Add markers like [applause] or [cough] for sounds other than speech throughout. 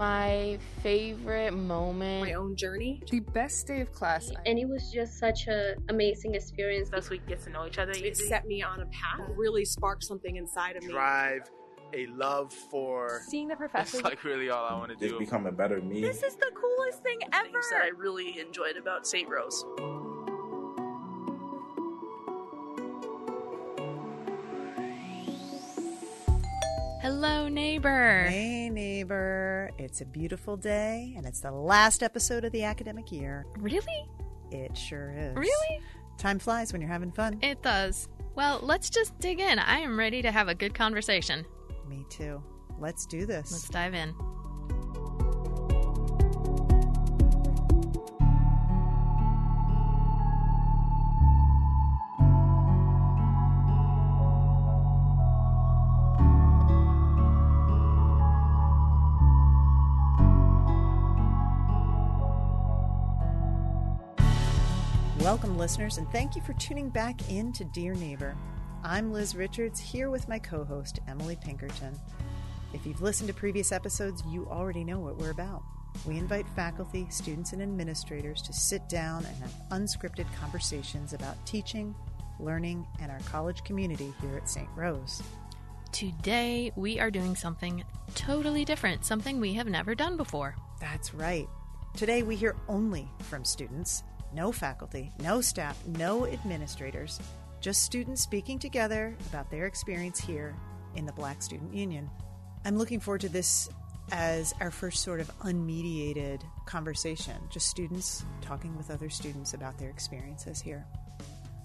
My favorite moment. My own journey. The best day of class. And it was just such an amazing experience. Best we get to know each other. It set me on a path. Really sparked something inside of me. Drive a love for seeing the professor. That's like really all I want to do. Just become a better me. This is the coolest thing ever. Things that I really enjoyed about St. Rose. Hello, neighbor. Hey, neighbor. It's a beautiful day, and it's the last episode of the academic year. Really? It sure is. Really? Time flies when you're having fun. It does. Well, let's just dig in. I am ready to have a good conversation. Me too. Let's do this. Let's dive in. Welcome, listeners, and thank you for tuning back in to Dear Neighbor. I'm Liz Richards, here with my co host, Emily Pinkerton. If you've listened to previous episodes, you already know what we're about. We invite faculty, students, and administrators to sit down and have unscripted conversations about teaching, learning, and our college community here at St. Rose. Today, we are doing something totally different, something we have never done before. That's right. Today, we hear only from students no faculty, no staff, no administrators, just students speaking together about their experience here in the Black Student Union. I'm looking forward to this as our first sort of unmediated conversation, just students talking with other students about their experiences here.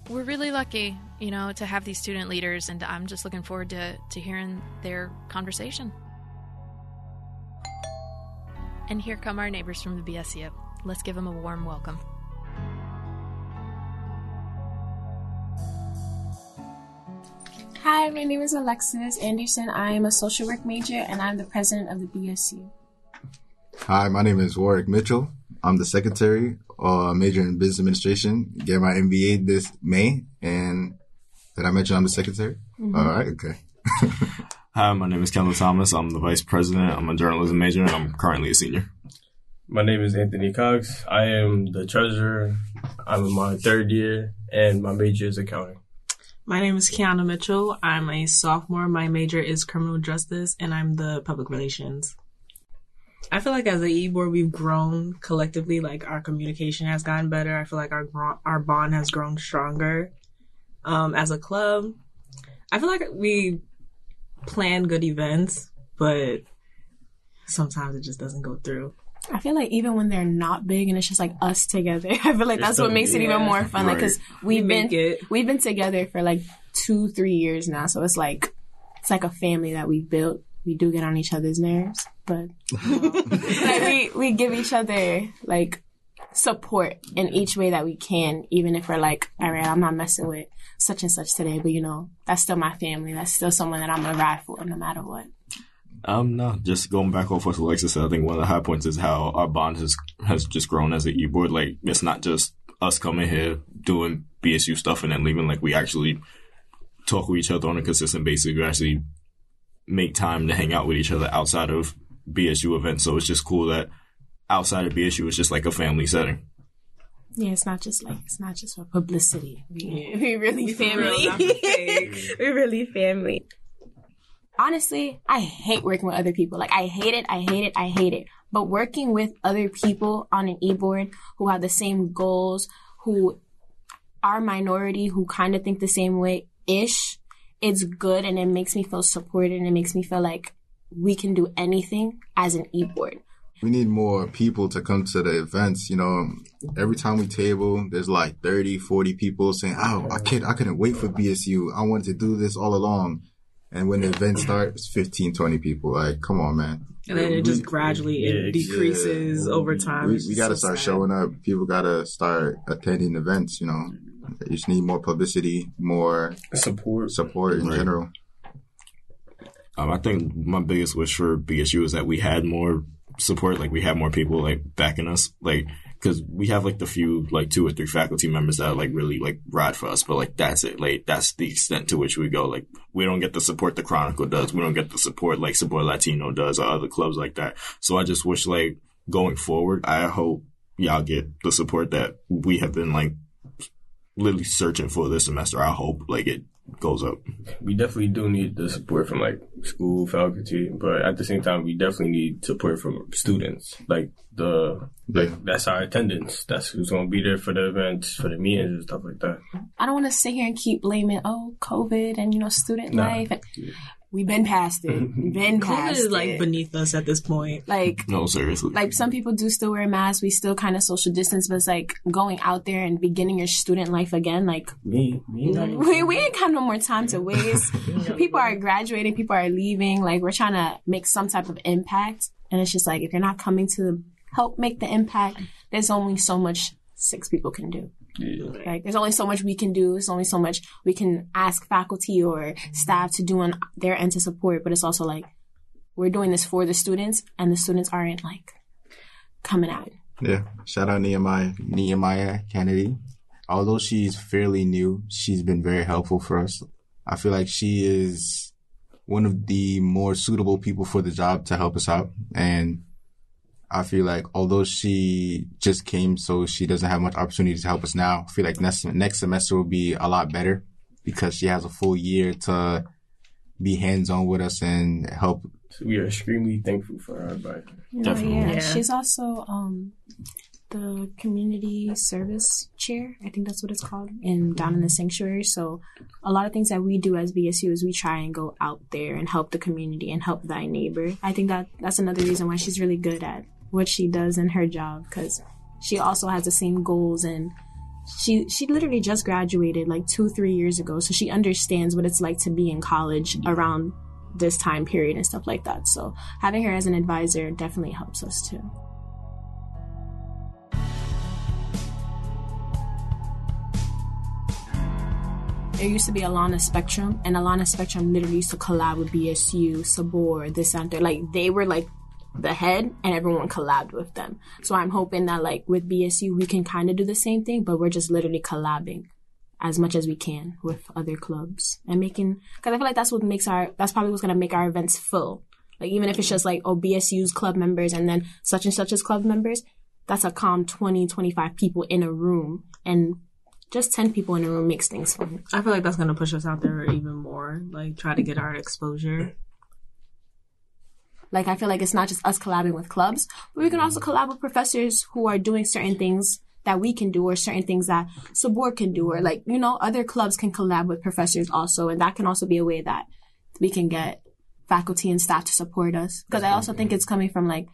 We're really lucky, you know, to have these student leaders, and I'm just looking forward to, to hearing their conversation. And here come our neighbors from the BSU. Let's give them a warm welcome. Hi, my name is Alexus Anderson. I am a social work major and I'm the president of the BSU. Hi, my name is Warrick Mitchell. I'm the secretary, uh, major in business administration. Get my MBA this May, and did I mention I'm the secretary? Mm-hmm. All right, okay. [laughs] Hi, my name is Kendall Thomas. I'm the vice president. I'm a journalism major, and I'm currently a senior. My name is Anthony Cox. I am the treasurer. I'm in my third year, and my major is accounting. My name is Kiyanna Mitchell. I'm a sophomore. My major is criminal justice, and I'm the public relations. I feel like as a e-board, we've grown collectively. Like our communication has gotten better. I feel like our our bond has grown stronger. Um, as a club, I feel like we plan good events, but sometimes it just doesn't go through. I feel like even when they're not big and it's just like us together, [laughs] I feel like that's what makes it even more fun. Right. Like, cause we've we been, it. we've been together for like two, three years now. So it's like, it's like a family that we built. We do get on each other's nerves, but [laughs] like we, we give each other like support in each way that we can, even if we're like, all right, I'm not messing with such and such today, but you know, that's still my family. That's still someone that I'm gonna ride for no matter what. Um, no, just going back off what Alexus said, I think one of the high points is how our bond has has just grown as an e-board. Like, it's not just us coming here doing BSU stuff and then leaving. Like, we actually talk with each other on a consistent basis. We actually make time to hang out with each other outside of BSU events. So it's just cool that outside of BSU, it's just like a family setting. Yeah, it's not just like it's not just for publicity. We, we really family. [laughs] we really family honestly, I hate working with other people. Like, I hate it, I hate it, I hate it. But working with other people on an e-board who have the same goals, who are minority, who kind of think the same way ish, it's good and it makes me feel supported and it makes me feel like we can do anything as an e-board. We need more people to come to the events. You know, every time we table, there's like 30, 40 people saying, Oh, I can't, I couldn't wait for BSU. I wanted to do this all along and when the event starts, 15, 20 people. Like, come on, man. And then it just gradually it decreases yeah. over time. We, we got to so start sad. showing up. People got to start attending events. You know, you just need more publicity, more support, support in right. general. Um, I think my biggest wish for BSU is that we had more support. Like we had more people like backing us. Like because we have like the few like two or three faculty members that like really like ride for us, but like that's it. Like that's the extent to which we go. Like we don't get the support the Chronicle does. We don't get the support like Sabor Latino does or other clubs like that. So I just wish like going forward, I hope y'all get the support that we have been like literally searching for this semester. I hope like it goes up. We definitely do need the support from like school faculty, but at the same time, we definitely need support from students. Like the like that's our attendance. That's who's going to be there for the events, for the meetings and stuff like that. I don't want to sit here and keep blaming oh COVID and you know student Nah. life. And we've been past it. [laughs] We've been COVID is like it. beneath us at this point. Like No, seriously. like some people do still wear masks. We still kind of social distance, but it's like going out there and beginning your student life again. Like Me, me, we, we ain't got no more time to waste. [laughs] people are graduating, people are leaving. Like we're trying to make some type of impact, and it's just like if you're not coming to help make the impact, there's only so much six people can do. Like there's only so much we can do. There's only so much we can ask faculty or staff to do on their end to support. But it's also like we're doing this for the students, and the students aren't like coming out. Yeah. Shout out Nehemiah Nehemiah Kennedy. Although she's fairly new, she's been very helpful for us. I feel like she is one of the more suitable people for the job to help us out. And I feel like although she just came, so she doesn't have much opportunity to help us now, I feel like next next semester will be a lot better because she has a full year to be hands on with us and help. we are extremely thankful for her advice. Oh, yeah. She's also um the community service chair. I think that's what it's called in down in the sanctuary. So a lot of things that we do as BSU is we try and go out there and help the community and help thy neighbor. I think that that's another reason why she's really good at what she does in her job because she also has the same goals and she she literally just graduated like two three years ago so she understands what it's like to be in college around this time period and stuff like that so having her as an advisor definitely helps us too there used to be Alana Spectrum, and Alana Spectrum literally used to collab with BSU, Sabor, this and that. Like they were like the head, and everyone collabed with them. So I'm hoping that like with BSU, we can kind of do the same thing, but we're just literally collabing as much as we can with other clubs and making. Because I feel like that's what makes our. That's probably what's gonna make our events full. Like even if it's just like oh BSU's club members and then such and such as club members, that's a calm 20, 25 people in a room and just 10 people in a room makes things fun. I feel like that's going to push us out there even more. Like, try to get our exposure. Like, I feel like it's not just us collabing with clubs, but we can also mm-hmm. collab with professors who are doing certain things that we can do or certain things that Sabor can do or like, you know, other clubs can collab with professors also. And that can also be a way that we can get faculty and staff to support us. Because I also think it's coming from like,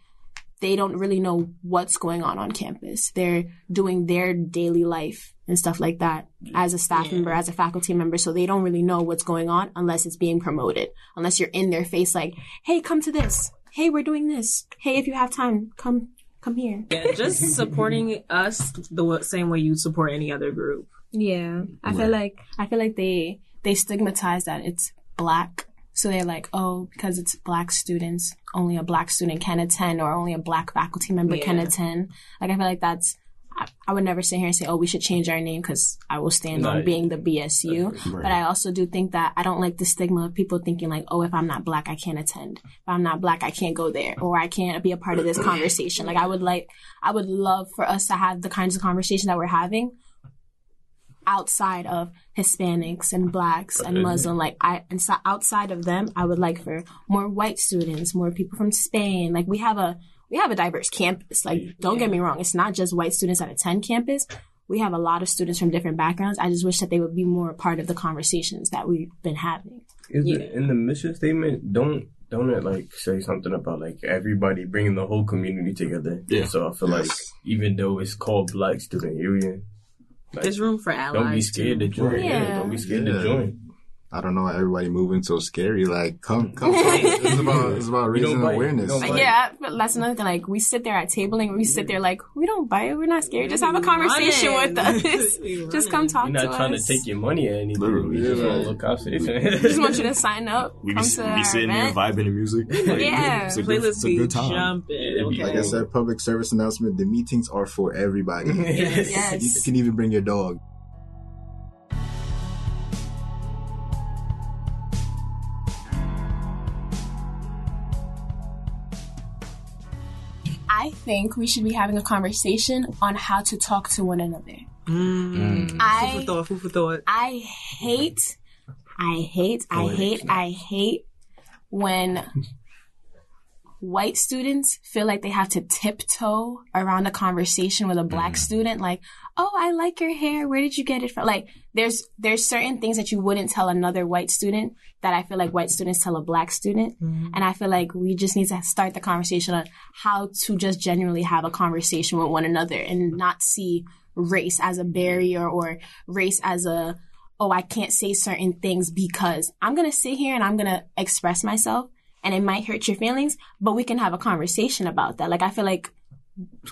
they don't really know what's going on on campus. They're doing their daily life and stuff like that as a staff member, as a faculty member. So they don't really know what's going on unless it's being promoted, unless you're in their face like, hey, come to this. Hey, we're doing this. Hey, if you have time, come, come here. Yeah, just [laughs] supporting us the same way you support any other group. Yeah. I feel like, I feel like they, they stigmatize that it's black. So they're like, oh, because it's black students, only a black student can attend or only a black faculty member can attend. Like, I feel like that's, I, I would never sit here and say, oh, we should change our name because I will stand on being the BSU. Right. But I also do think that I don't like the stigma of people thinking like, oh, if I'm not black, I can't attend. If I'm not black, I can't go there or I can't be a part of this conversation. Like, I would like, I would love for us to have the kinds of conversation that we're having outside of Hispanics and blacks and Muslim, like I and so outside of them, I would like for more white students, more people from Spain. Like we have a we have a diverse campus. Like mm, don't get me wrong, it's not just white students that attend campus. We have a lot of students from different backgrounds. I just wish that they would be more a part of the conversations that we've been having. Is it in the mission statement? Don't don't it like say something about like everybody bringing the whole community together? Yeah. So I feel like even though it's called Black Student Union, like, There's room for allies. don't be scared to too. join. Yeah. Yeah. Don't be scared Yeah. to join. I don't know, why everybody moving so scary. Like, come, [laughs] come. it's about, it's about raising awareness. Like, yeah, but that's another thing. Like, we sit there at tabling, and we sit there like, we don't buy it. we're not scared. Just have a conversation with [laughs] us. [laughs] just come talk We're not to trying us. to take your money or anything. Literally, we just want to look out. We just want you to sign up. We come be, to we our be sitting there vibing to music. Like, Yeah. it's a good, it's a good time. Like I said, public service announcement, the meetings are for everybody. Yes. Yes. You can even bring your dog. I think we should be having a conversation on how to talk to one another. Mm. I- Food for thought. Food for thought. I hate, I hate, I hate, I hate when white students feel like they have to tiptoe around a conversation with a black mm. student. Like, oh, I like your hair. Where did you get it from? Like, there's there's certain things that you wouldn't tell another white student that I feel like white students tell a black student. Mm-hmm. And I feel like we just need to start the conversation on how to just genuinely have a conversation with one another and not see race as a barrier or race as a oh I can't say certain things because I'm going to sit here and I'm going to express myself and it might hurt your feelings, but we can have a conversation about that. Like I feel like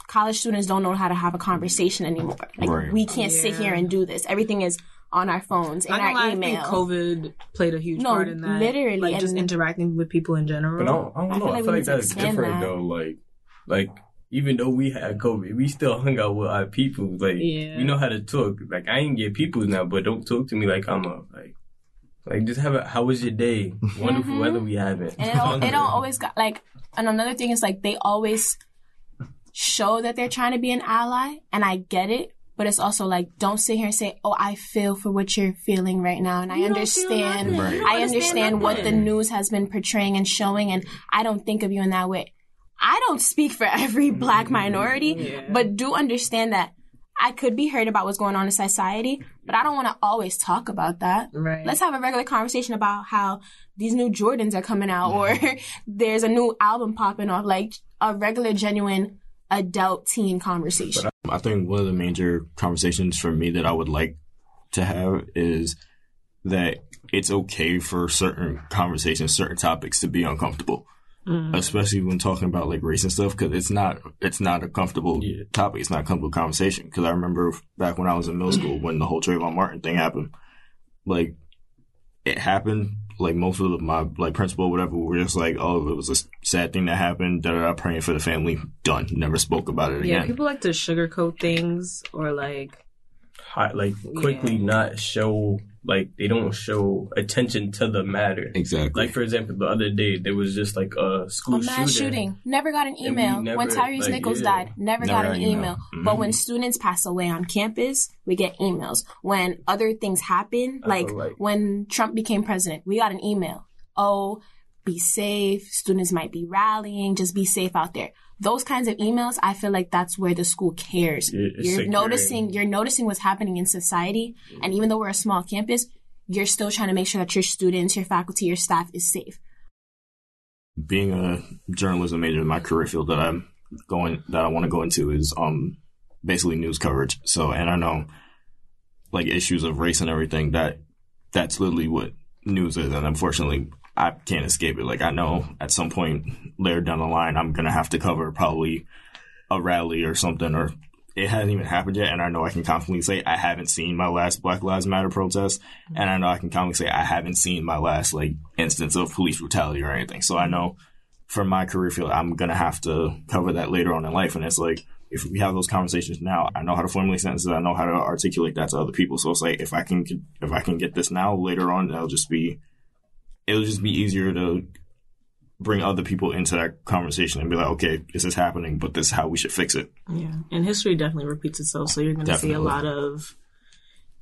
college students don't know how to have a conversation anymore. Like Right. we can't sit here and do this. Everything is on our phones, in I, our know, I think COVID played a huge No, part in that. literally, like just interacting with people in general. But I don't, I don't I know. feel I like feel like that's different that. though. Like, like even though we had COVID, we still hung out with our people. Like, Yeah. we know how to talk. Like, I ain't get people now, but don't talk to me like I'm a like. Like just have a how was your day? Wonderful Mhm. weather we having. And it don't, it [laughs] don't always got like. And another thing is like they always show that they're trying to be an ally, and I get it. But it's also like, don't sit here and say, "Oh, I feel for what you're feeling right now," and I You don't understand. nothing. I understand understand what the news has been portraying and showing, and I don't think of you in that way. I don't speak for every black minority, but do understand that I could be heard about what's going on in society, but I don't want to always talk about that. Right. Let's have a regular conversation about how these new Jordans are coming out or [laughs] there's a new album popping off, like a regular, genuine adult teen conversation. I think one of the major conversations for me that I would like to have is that it's okay for certain conversations, certain topics to be uncomfortable, Mm. especially when talking about like race and stuff, because it's not it's not a comfortable topic. It's not a comfortable conversation. Because I remember back when I was in middle school when the whole Trayvon Martin thing happened, like it happened. Like most of the, my like principal, whatever, were just like, "Oh, it was a sad thing that happened." Da da da. Praying for the family. Done. Never spoke about it Yeah, again. people like to sugarcoat things or like Hot, like quickly not show like they don't show attention to the matter. Exactly. Like for example, the other day there was just like a school A mass shooting. Never got an email. never, when Tyre like, Nichols yeah. died, never, Never got got an an email. email. Mhm. But when students pass away on campus, we get emails. When other things happen, like, feel like- when Trump became president, we got an email. Oh, be safe. Students might be rallying. Just be safe out there. Those kinds of emails, I feel like that's where the school cares. It's you're securing. noticing, you're noticing what's happening in society. And even though we're a small campus, you're still trying to make sure that your students, your faculty, your staff is safe. being a journalism major, my career field that I'm going that I want to go into is um basically news coverage. So, and I know like issues of race and everything that that's literally what news is, and unfortunately, I can't escape it. Like I know at some point later down the line, I'm gonna have to cover probably a rally or something, or it hasn't even happened yet, and I know I can confidently say I haven't seen my last Black Lives Matter protest, and I know I can confidently say I haven't seen my last like instance of police brutality or anything. So I know for my career field, I'm gonna have to cover that later on in life, and it's like if we have those conversations now, I know how to formulate sentences, I know how to articulate that to other people. So it's like if I can if I can get this now, later on, it'll just be it'll just be easier to bring other people into that conversation and be like, okay, this is happening, but this is how we should fix it. Yeah, and history definitely repeats itself. So you're going to see a lot of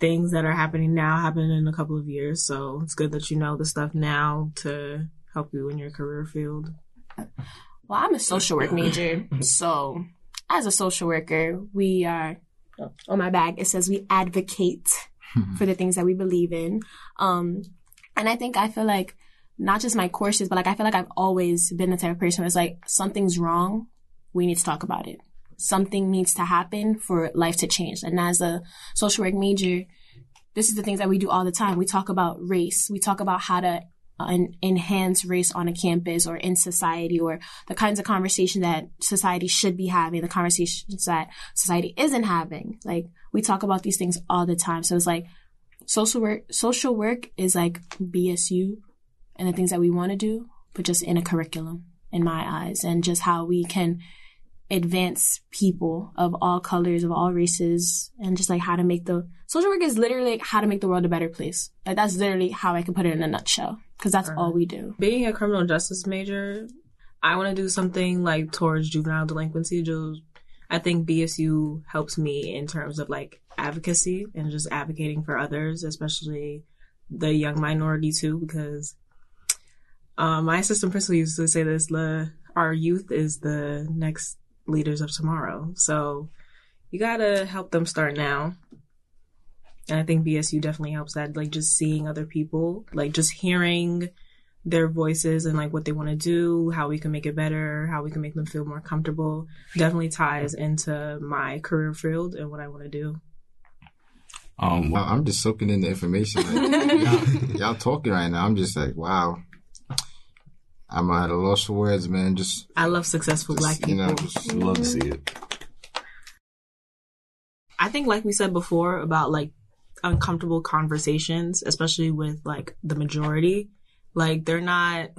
things that are happening now happen in a couple of years. So it's good that you know the stuff now to help you in your career field. Well, I'm a social work major, so as a social worker, we are on my bag. It says we advocate [laughs] for the things that we believe in, um, and I think I feel like not just my courses, but like I feel like I've always been the type of person that's like something's wrong, we need to talk about it. Something needs to happen for life to change, and as a social work major. this is the things that we do all the time. We talk about race. We talk about how to uh, enhance race on a campus or in society or the kinds of conversation that society should be having, the conversations that society isn't having. Like we talk about these things all the time. So it's like social work, social work is like BSU and the things that we want to do, but just in a curriculum in my eyes and just how we can advance people of all colors, of all races, and just like how to make the social work is literally like how to make the world a better place. Like that's literally how I can put it in a nutshell because that's all we do. Being a criminal justice major, I want to do something like towards juvenile delinquency. Just, I think BSU helps me in terms of like advocacy and just advocating for others, especially the young minority too, because um, my assistant principal used to say this: the our youth is the next leaders of tomorrow. So you gotta help them start now. And I think BSU definitely helps that, like just seeing other people, like just hearing their voices and like what they want to do, how we can make it better, how we can make them feel more comfortable, definitely ties into my career field and what I want to do. Um, I'm just soaking in the information. Like, [laughs] y'all, y'all talking right now. I'm just like, wow. I'm at a loss for words, man. Just I love successful just, black people. You know, just love to see it. I think, like we said before, about like uncomfortable conversations, especially with like the majority, like they're not,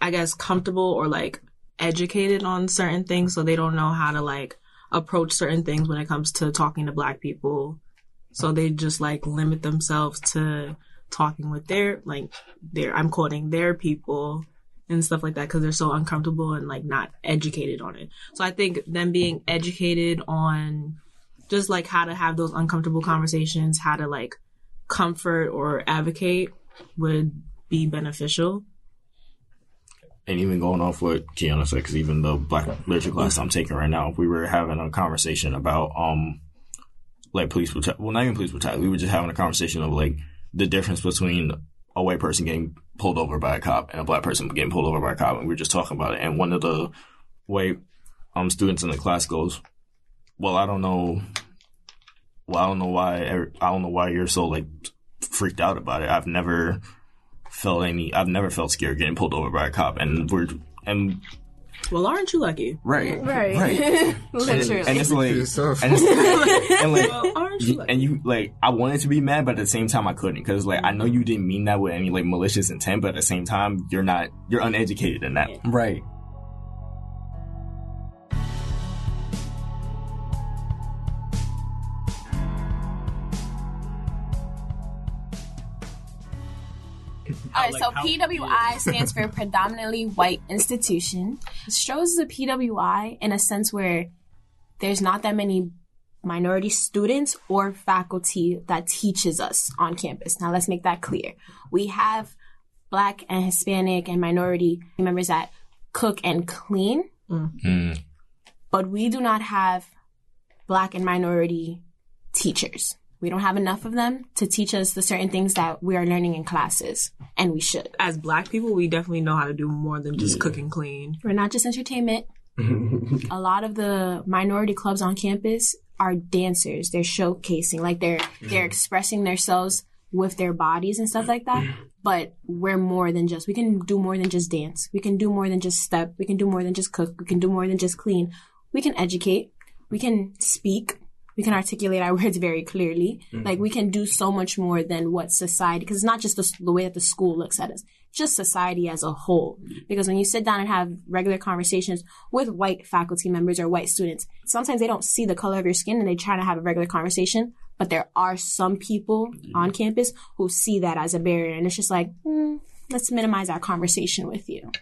I guess, comfortable or like educated on certain things, so they don't know how to like approach certain things when it comes to talking to black people. So they just like limit themselves to talking with their like their I'm quoting their people and stuff like that because they're so uncomfortable and like not educated on it. So I think them being educated on just like how to have those uncomfortable conversations, how to like comfort or advocate would be beneficial. And even going off what Kiyanna said, because even the Black literature class I'm taking right now, if we were having a conversation about um like police brutality. Well, not even police brutality. We were just having a conversation of like the difference between a white person getting pulled over by a cop and a black person getting pulled over by a cop, and we were just talking about it. And one of the white um students in the class goes, "Well, I don't know. Well, I don't know why. I don't know why you're so like freaked out about it. I've never felt any. I've never felt scared getting pulled over by a cop, and we're and." Well, aren't you lucky? Right, Right. right. [laughs] Literally. And, and it's like, and, it's, [laughs] and like, Well, aren't you you, lucky? and you like I wanted to be mad, but at the same time I couldn't because like I know you didn't mean that with any like malicious intent, but at the same time you're not you're uneducated in that. Right. All right, so PWI stands for [laughs] predominantly white institution. Strose is a PWI in a sense where there's not that many minority students or faculty that teaches us on campus. Now let's make that clear. We have black and Hispanic and minority members that cook and clean, mm. but we do not have black and minority teachers. We don't have enough of them to teach us the certain things that we are learning in classes, and we should. As black people, we definitely know how to do more than just cook and clean. We're not just entertainment. [laughs] a lot of the minority clubs on campus are dancers. They're showcasing, like they're they're mm-hmm. expressing themselves with their bodies and stuff like that. Mm-hmm. But we're more than just. We can do more than just dance. We can do more than just step. We can do more than just cook. We can do more than just clean. We can educate. We can speak. We can articulate our [laughs] words very clearly. Like we can do so much more than what society. Because it's not just the, the way that the school looks at us just society as a whole. Because when you sit down and have regular conversations with white faculty members or white students, sometimes they don't see the color of your skin and they try to have a regular conversation. But there are some people on campus who see that as a barrier. And it's just like, hmm, let's minimize our conversation with you.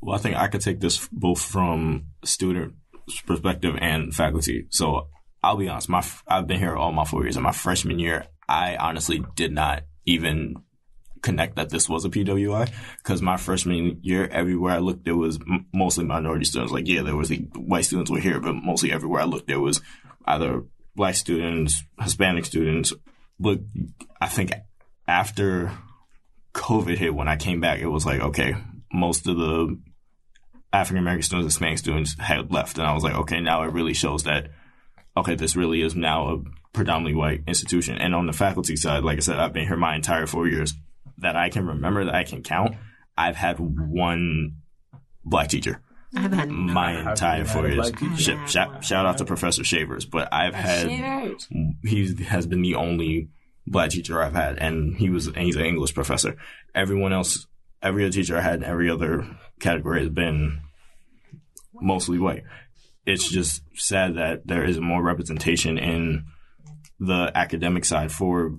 Well, I think I could take this both from student perspective and faculty. So I'll be honest, my I've been here all my four years. In my freshman year, I honestly did not even connect that this was a PWI because my freshman year, everywhere I looked, there was m- mostly minority students. Like, yeah, there was the white students were here, but mostly everywhere I looked, there was either black students, Hispanic students. But I think after COVID hit, when I came back, it was like, okay, most of the African American students, Hispanic students had left, and I was like, okay, now it really shows that okay, this really is now a predominantly white institution. And on the faculty side, like I said, I've been here my entire four years that I can remember that I can count. I've had one black teacher. I've had my entire had four years. black teacher. Shout, shout, shout out to Professor Shavers, but I've had Shavers. he has been the only black teacher I've had, and he was and he's an English professor. Everyone else, every other teacher I had, in every other category has been mostly white. It's just sad that there isn't more representation in the academic side for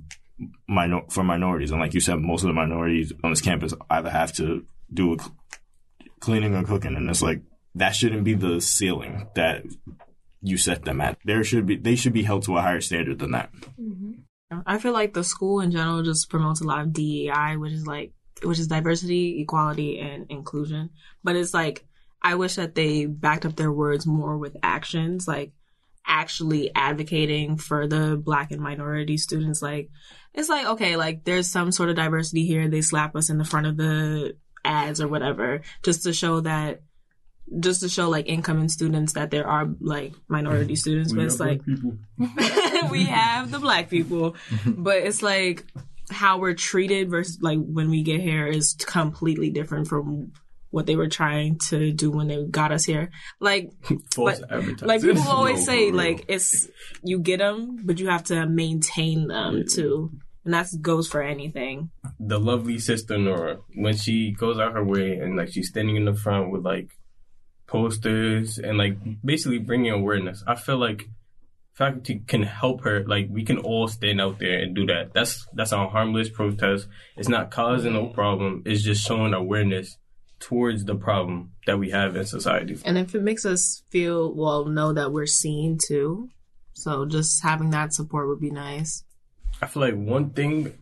minor for minorities, and like you said, most of the minorities on this campus either have to do cl- cleaning or cooking, and it's like that shouldn't be the ceiling that you set them at. There should be they should be held to a higher standard than that. Mm-hmm. I feel like the school in general just promotes a lot of DEI, which is like, which is diversity, equality, and inclusion. But it's like, I wish that they backed up their words more with actions, like actually advocating for the black and minority students. Like, it's like, okay, like there's some sort of diversity here. They slap us in the front of the ads or whatever, just to show that, just to show like incoming students that there are like minority students. But it's like, [laughs] we have the black people, but it's like how we're treated versus like when we get here is completely different from what they were trying to do when they got us here. Like, [laughs] False like, like people always No, say, like it's you get them, but you have to maintain them too, and that goes for anything. the lovely sister Nora when she goes out her way and like she's standing in the front with like posters and like basically bringing awareness. I feel like faculty can help her. Like we can all stand out there and do that. That's that's our harmless protest. It's not causing no problem. It's just showing awareness towards the problem that we have in society. And if it makes us feel well, know that we're seen too. So just having that support would be nice. I feel like one thing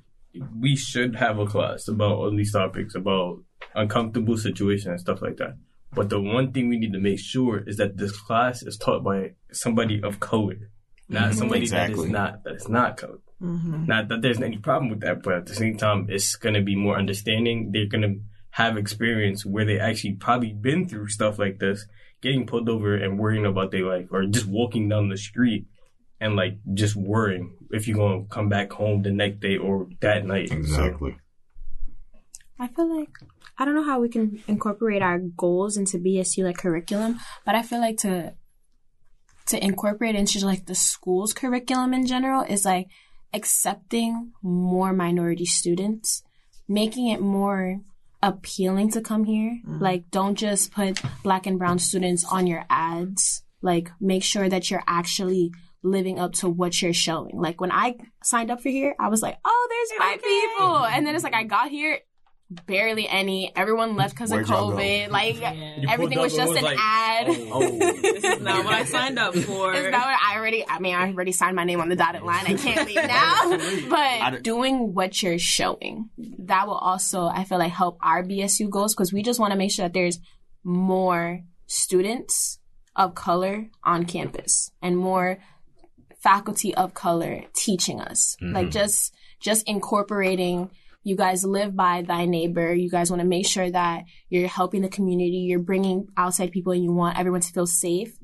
we should have a class about all these topics about uncomfortable situations and stuff like that. But the one thing we need to make sure is that this class is taught by somebody of color, not Mhm. somebody that Exactly. is not that is not colored. Mm-hmm. Not that there's any problem with that, but at the same time, it's gonna be more understanding. They're gonna have experience where they actually probably been through stuff like this, getting pulled over and worrying about their life, or just walking down the street and like just worrying if you're gonna come back home the next day or that night. Exactly. I feel like I don't know how we can incorporate our goals into BSU like curriculum, but I feel like to to incorporate into like the school's curriculum in general is like accepting more minority students, making it more appealing to come here. Mm-hmm. Like don't just put black and brown students on your ads. Like make sure that you're actually living up to what you're showing. Like when I signed up for here, I was like, "Oh, there's my people." And then it's like I got here barely any. Everyone left because of Where'd y'all go? COVID. Like You everything was up just and an like, ad. oh, oh. [laughs] this is not what I signed up [laughs] for. It's not what I already. I mean, I already signed my name on the dotted line. I can't leave [laughs] now. But doing what you're showing, that will also, I feel like, help our BSU goals because we just want to make sure that there's more students of color on campus and more faculty of color teaching us. Like mm-hmm. just just incorporating you guys live by thy neighbor. You guys want to make sure that you're helping the community, you're bringing outside people and you want everyone to feel safe.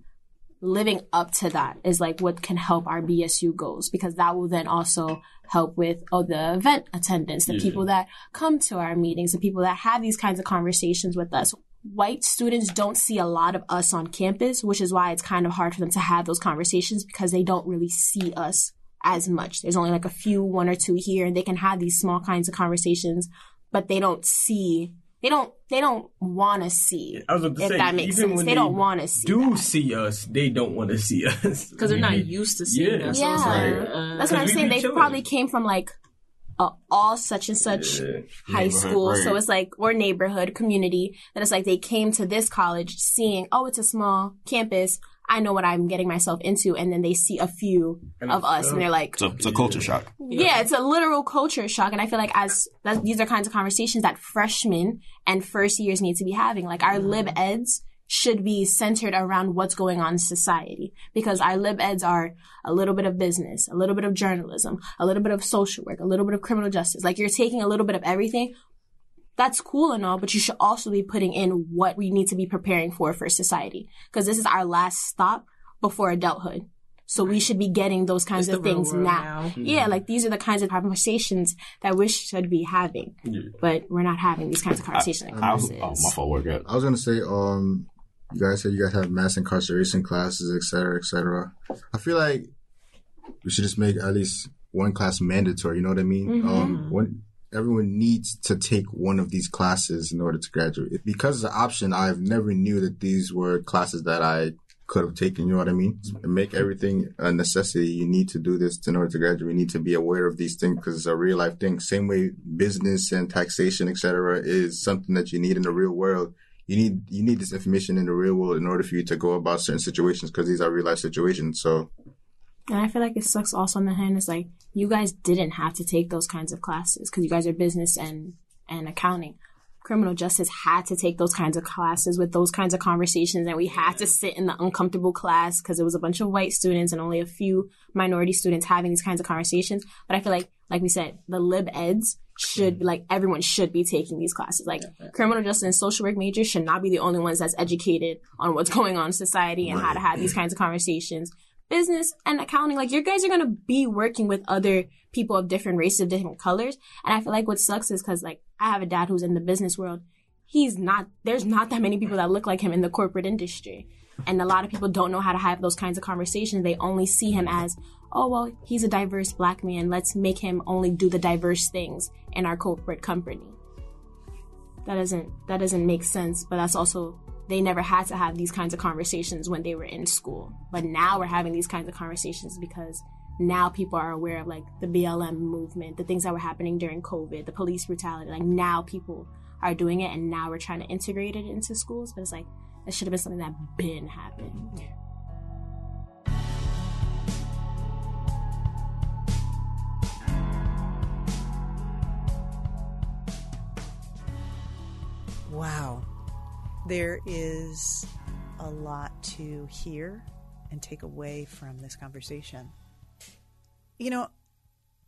Living up to that is like what can help our BSU goals because that will then also help with oh the event attendance, the Yeah. people that come to our meetings, the people that have these kinds of conversations with us. White students don't see a lot of us on campus, which is why it's kind of hard for them to have those conversations because they don't really see us as much. There's only like a few, one or two here, and they can have these small kinds of conversations, but they don't see. They don't. They don't want to see. I was about to if say, that makes sense. when They, don't want to see. Do see us? They don't want to see [laughs] us because they're not used to seeing Yeah. us. So Yeah, like, uh, that's what I'm saying. They chilling. probably came from like a all such and such high school, right. so it's like or neighborhood community. That it's like they came to this college seeing, oh, it's a small campus. I know what I'm getting myself into, and then they see a few of us, and they're like, It's a, it's a culture shock. yeah, it's a literal culture shock, and I feel like as that, these are kinds of conversations that freshmen and first years need to be having. Like our lib eds should be centered around what's going on in society because our lib eds are a little bit of business, a little bit of journalism, a little bit of social work, a little bit of criminal justice. Like you're taking a little bit of everything. That's cool and all, but you should also be putting in what we need to be preparing for for society because this is our last stop before adulthood. So we should be getting those kinds It's of things now. now. Mm-hmm. Yeah, like these are the kinds of conversations that we should be having, but we're not having these kinds of conversations. in I was, classes. oh, my fault. Work at. I was gonna say, um, you guys said you guys have mass incarceration classes, et cetera, et cetera. I feel like we should just make at least one class mandatory. You know what I mean? Mhm. Um, one, everyone needs to take one of these classes in order to graduate. Because it's an option, I've never knew that these were classes that I could have taken. You know what I mean? Make everything a necessity. You need to do this in order to graduate. You need to be aware of these things because it's a real life thing. Same way business and taxation, et cetera, is something that you need in the real world you need you need this information in the real world in order for you to go about certain situations because these are real life situations. So And I feel like it sucks also on the hand is like you guys didn't have to take those kinds of classes because you guys are business and and accounting. Criminal justice had to take those kinds of classes with those kinds of conversations, and we had to sit in the uncomfortable class because it was a bunch of white students and only a few minority students having these kinds of conversations. But I feel like, like we said, the lib eds should mm-hmm. like everyone should be taking these classes. Like criminal justice and social work majors should not be the only ones that's educated on what's [laughs] going on in society and how to have these kinds of conversations business and accounting, like you guys are gonna be working with other people of different races, of different colors. And I feel like what sucks is because like I have a dad who's in the business world. He's not. There's not that many people that look like him in the corporate industry, and a lot of people don't know how to have those kinds of conversations. They only see him as, oh well, he's a diverse black man. Let's make him only do the diverse things in our corporate company. That doesn't that doesn't make sense. But that's also they never had to have these kinds of conversations when they were in school. But now we're having these kinds of conversations because now people are aware of like the BLM movement, the things that were happening during COVID, the police brutality. Like now people are doing it and now we're trying to integrate it into schools. But it's like that should have been something that been happened. There is a lot to hear and take away from this conversation. You know,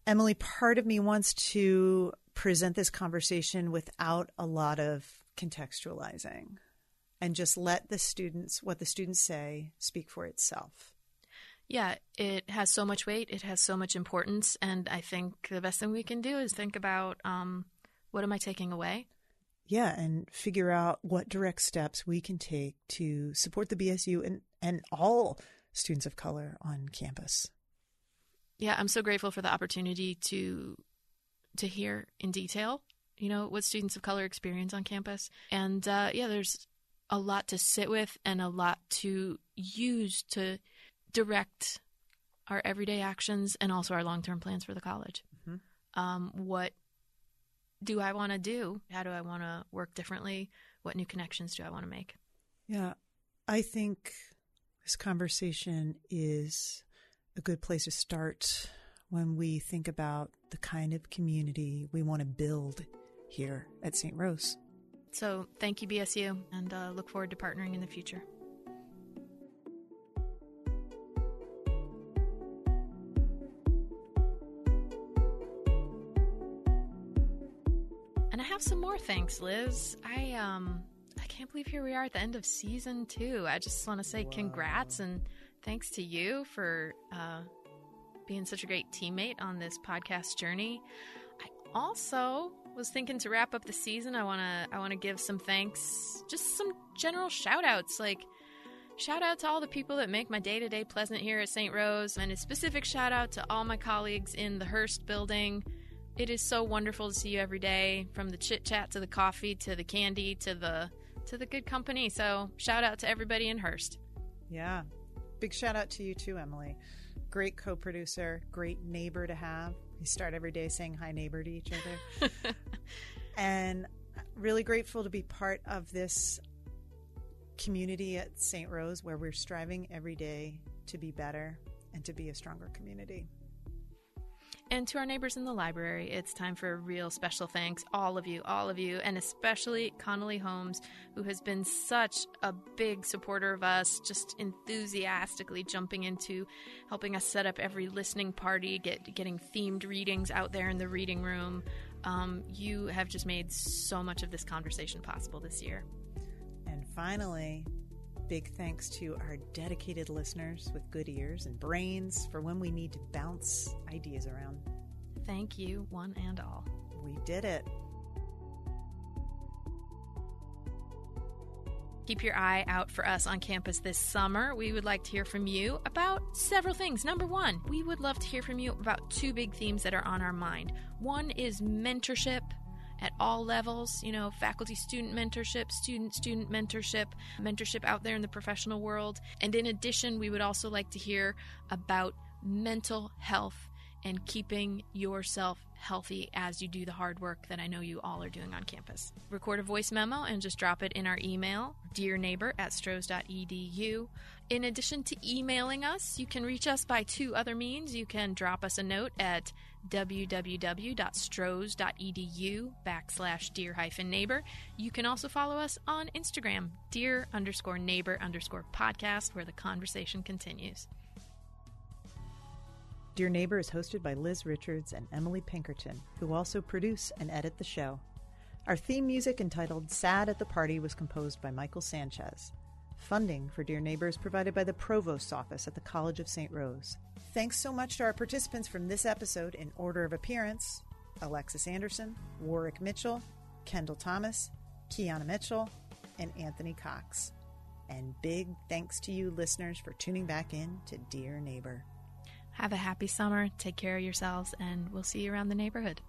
Emily, part of me wants to present this conversation without a lot of contextualizing and just let the students, what the students say, speak for itself. Yeah, it has so much weight. It has so much importance, and I think the best thing we can do is think about um, what am I taking away. Yeah, and figure out what direct steps we can take to support the BSU and, and all students of color on campus. Yeah, I'm so grateful for the opportunity to to hear in detail, you know, what students of color experience on campus. And uh, yeah, there's a lot to sit with and a lot to use to direct our everyday actions and also our long term plans for the college. Mm-hmm. Um, what do I want to do? How do I want to work differently? What new connections do I want to make? Yeah, I think this conversation is a good place to start when we think about the kind of community we want to build here at St. Rose. So, thank you, BSU, and uh, look forward to partnering in the future. Some more thanks, Liz. I um I can't believe here we are at the end of season two. I just want to say congrats and thanks to you for uh, being such a great teammate on this podcast journey. I also was thinking to wrap up the season. I wanna I wanna give some thanks, just some general shout outs like. Shout out to all the people that make my day to day pleasant here at St. Rose, and a specific shout out to all my colleagues in the Hearst building. It is so wonderful to see you every day, from the chit chat to the coffee to the candy to the to the good company. So shout out to everybody in Hearst. Yeah. Big shout out to you too, Emily. Great co producer, great neighbor to have. We start every day saying hi, neighbor, to each other. [laughs] and really grateful to be part of this community at St. Rose where we're striving every day to be better and to be a stronger community. And to our neighbors in the library, it's time for a real special thanks. All of you, all of you, and especially Connolly Holmes, who has been such a big supporter of us, just enthusiastically jumping into helping us set up every listening party, get getting themed readings out there in the reading room. Um, you have just made so much of this conversation possible this year. And finally, big thanks to our dedicated listeners with good ears and brains for when we need to bounce ideas around. Thank you, one and all. We did it. Keep your eye out for us on campus this summer. We would like to hear from you about several things. Number one, we would love to hear from you about two big themes that are on our mind. One is mentorship at all levels, you know, faculty student mentorship, student student mentorship, mentorship out there in the professional world. And in addition, we would also like to hear about mental health and keeping yourself healthy as you do the hard work that I know you all are doing on campus. Record a voice memo and just drop it in our email, dear neighbor at strose.edu. In addition to emailing us, you can reach us by two other means. You can drop us a note at www.strose.edu backslash dear hyphen neighbor. You can also follow us on Instagram, dear underscore neighbor underscore podcast, where the conversation continues. Dear Neighbor is hosted by Liz Richards and Emily Pinkerton, who also produce and edit the show. Our theme music entitled Sad at the Party was composed by Michael Sanchez. Funding for Dear Neighbor is provided by the Provost's Office at the College of St. Rose. Thanks so much to our participants from this episode in order of appearance Alexus Anderson, Warrick Mitchell, Kendall Thomas, Kiyanna Mitchell, and Anthony Cox. And big thanks to you, listeners, for tuning back in to Dear Neighbor. Have a happy summer, take care of yourselves, and we'll see you around the neighborhood.